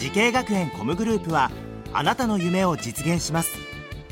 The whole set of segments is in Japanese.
滋慶学園 COMグループはあなたの夢を実現します。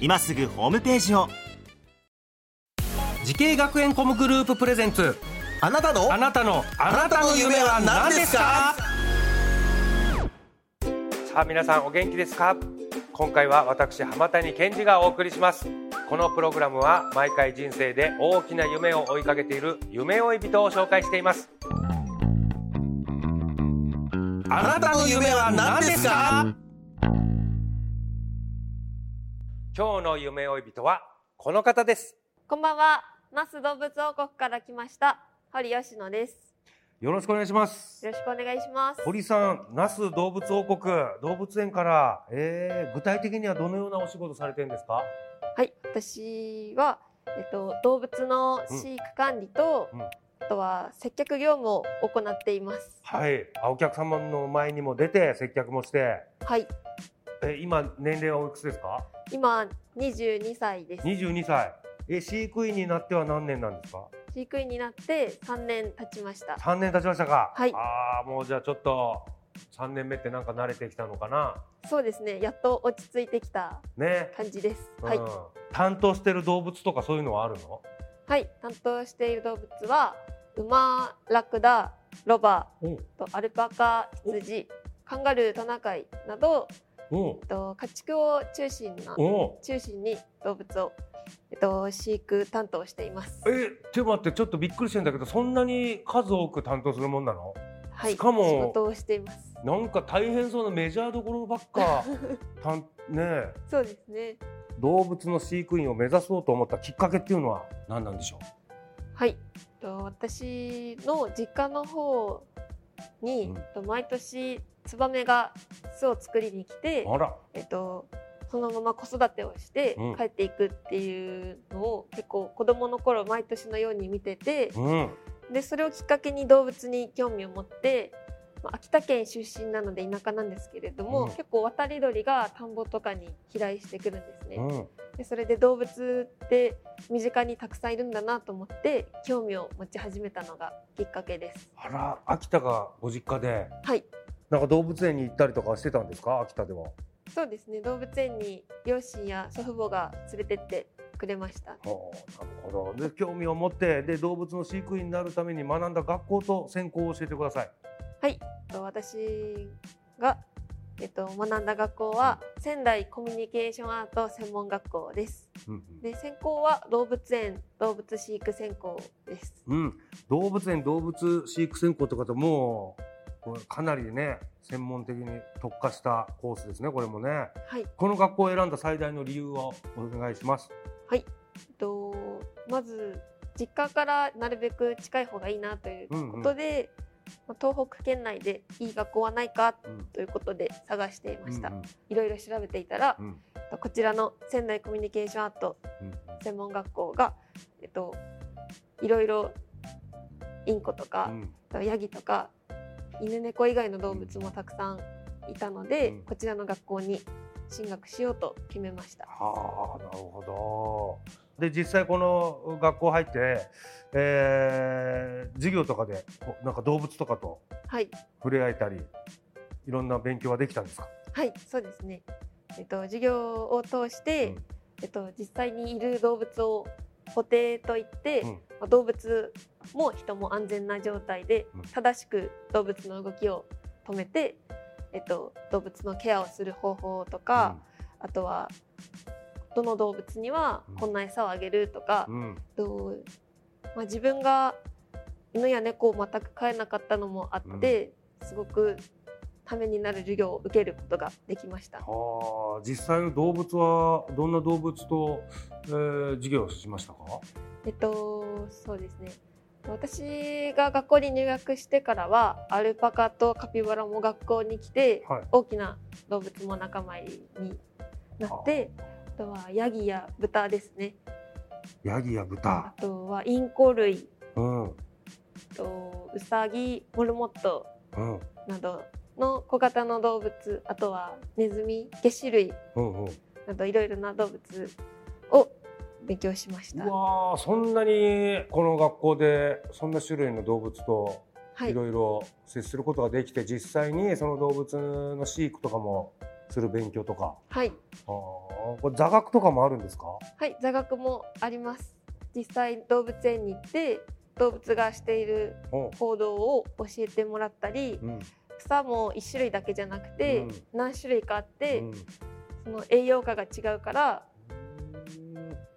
今すぐホームページを。滋慶学園 COMグループプレゼンツ。あなたの？あなたの。あなたの夢は何ですか？さあ皆さんお元気ですか？今回は私浜谷健二がお送りします。このプログラムは毎回人生で大きな夢を追いかけている夢追い人を紹介していますあなたの夢は何ですか？今日の夢追い人はこの方です。こんばんは。那須動物王国から来ました。堀吉野です。よろしくお願いします。よろしくお願いします。堀さん那須動物王国動物園から、えー、具体的にはどのようなお仕事されてるんですか？はい、私はえっと動物の飼育管理と、うん。うん。あとは接客業務を行っています。はい。あお客様の前にも出て接客もして。はい、え今年齢はおいくつですか？今22歳です。22歳。え飼育員になっては何年なんですか？飼育員になって3年経ちました。3年経ちましたか。はい。ああもうじゃあちょっと3年目ってなんか慣れてきたのかな？そうですね。やっと落ち着いてきたね、感じです。うん。はい、担当してる動物とかそういうのはあるの？はい、担当している動物は馬、ラクダ、ロバう。んとアルパカ、羊、カンガルー、トナカイなどう。んえっと、家畜を中心なお中心に動物を、えっと、飼育担当しています。えちょっと待ってちょっとびっくりしてんだけどそんなに数多く担当するもんなの？はい、しかも仕事をしています。なんか大変そうなメジャーどころばっか たんねえ。そうですね。動物の飼育員を目指そうと思ったきっかけっていうのは何なんでしょはい、えっと、私の実家の方に、うん。えっと毎年ツバメが巣を作りに来てえっと、そのまま子育てをしてうん。帰っていくっていうのを結構子供の頃毎年のように見てて、うん。でそれをきっかけに動物に興味を持って、まあ秋田県出身なので田舎なんですけれども、うん。結構渡り鳥が田んぼとかに飛来してくるんですね。うん。でそれで動物って身近にたくさんいるんだなと思って興味を持ち始めたのがきっかけです。あら秋田がご実家で。はい。なんか動物園に行ったりとかしてたんですか？秋田では。そうですね。動物園に両親や祖父母が連れてってくれました。はあ、なるほど。で興味を持ってで動物の飼育員になるために学んだ学校と専攻を教えてください。はい、と私が、えっと、学んだ学校は仙台コミュニケーションアート専門学校です。で専攻は動物園動物飼育専攻です。うん、動物園動物飼育専攻とかともうかなりね専門的に特化したコースですねこれもね。はい、この学校を選んだ最大の理由をお願いします。えっとまず実家からなるべく近い方がいいなということで、まあ東北県内でいい学校はないかうん。ということで探していました。うんいろいろ調べていたら、うん。えっとこちらの仙台コミュニケーションアートうん。専門学校が、えっと、いろいろインコとか、うん。ヤギとか犬猫以外の動物もたくさんいたので、うん。こちらの学校に進学しようと決めました。はあなるほどで実際この学校入って、えー授業とかでなんか動物とかとはい、触れ合えたりいろんな勉強はできたんですか？はい、そうですね。えっと授業を通して、うん。えっと実際にいる動物を補定といって、うん。まあ動物も人も安全な状態でうん。正しく動物の動きを止めて、えっと動物のケアをする方法とか、あとはどの動物にはうん。こんな餌をあげるとか、とまあ、自分が犬や猫を全く飼えなかったのもあって、すごくためになる授業を受けることができました。はあ実際の動物はどんな動物と、えー授業をしましたか？えっとそうですね。私が学校に入学してからはアルパカとカピバラも学校に来て、はい、大きな動物も仲間入りになってあとはヤギや豚ですね。ヤギや豚。あとはインコ類、うん、とウサギモルモットなどの小型の動物。あとはネズミゲシ類。などいろいろな動物を勉強しました。うわそんなにこの学校でそんな種類の動物とい。ろいろ接することができて、はい、実際にその動物の飼育とかもする勉強とか。はい。あこれ座学とかもあるんですか？はい座学もあります。実際動物園に行って動物がしている行動を教えてもらったり、うん、草も1種類だけじゃなくて、何種類かあって、うん、その栄養価が違うから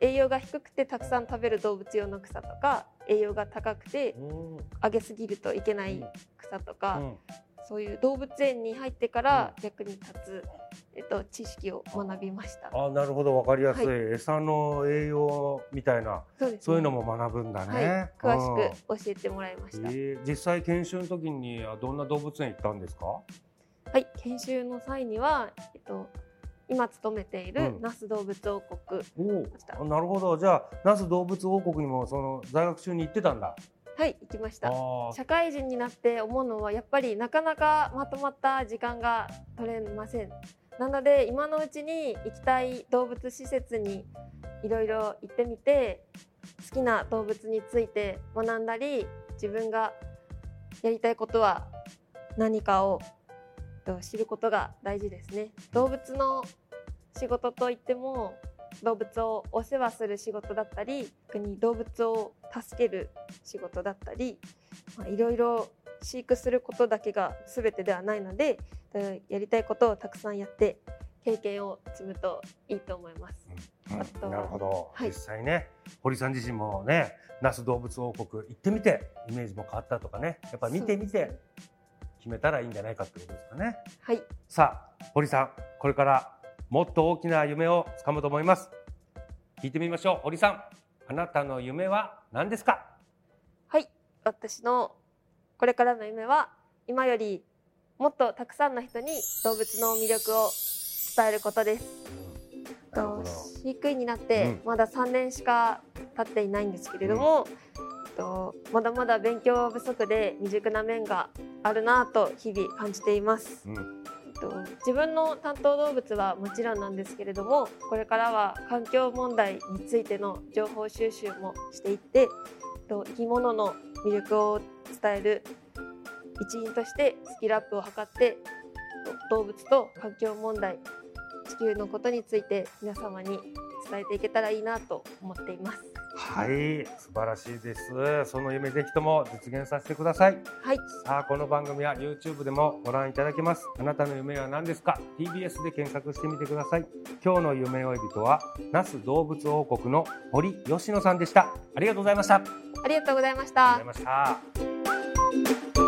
栄養が低くてたくさん食べる動物用の草とか栄養が高くてあげすぎるといけない草とか、そういう動物園に入ってから役に立つ、えっと、知識を学びました。あなるほど。分かりやすい、はい、餌の栄養みたいなそう、ね,、いうのも学ぶんだね、はい、詳しく教えてもらいました、えー、実際研修の時にはどんな動物園行ったんですか？はい。研修の際には、えっと、今勤めている那須動物王国、うん、なるほど。じゃあ那須動物王国にもその在学中に行ってたんだはい行きました。社会人になって思うのはやっぱりなかなかまとまった時間が取れません。なので今のうちに行きたい動物施設にいろいろ行ってみて好きな動物について学んだり自分がやりたいことは何かを知ることが大事ですね。動物の仕事といっても動物をお世話する仕事だったり逆に動物を助ける仕事だったりいろいろ飼育することだけが全てではないのでやりたいことをたくさんやって経験を積むといいと思います。うん、なるほど、はい、実際ね堀さん自身もね那須動物王国行ってみてイメージも変わったとかねやっぱ見てみて決めたらいいんじゃないかってことですかね。はい。さあ堀さんこれからもっと大きな夢をつかむと思います。聞いてみましょう。堀さんあなたの夢は何ですか？はい私のこれからの夢は今よりもっとたくさんの人に動物の魅力を伝えることです。と飼育員になってまだ3年しか経っていないんですけれども、うん、とまだまだ勉強不足で未熟な面があるなと日々感じています、うんと自分の担当動物はもちろんなんですけれどもこれからは環境問題についての情報収集もしていってと生き物の魅力を伝える一員としてスキルアップを図って動物と環境問題地球のことについて皆様に伝えていけたらいいなと思っています。はい素晴らしいです。その夢ぜひとも実現させてください。はい。さあこの番組は YouTube でもご覧いただけます。あなたの夢は何ですか？TBS で検索してみてください。今日の夢追い人は那須動物王国の堀吉野さんでした。ありがとうございました。ありがとうございました。ありがとうございました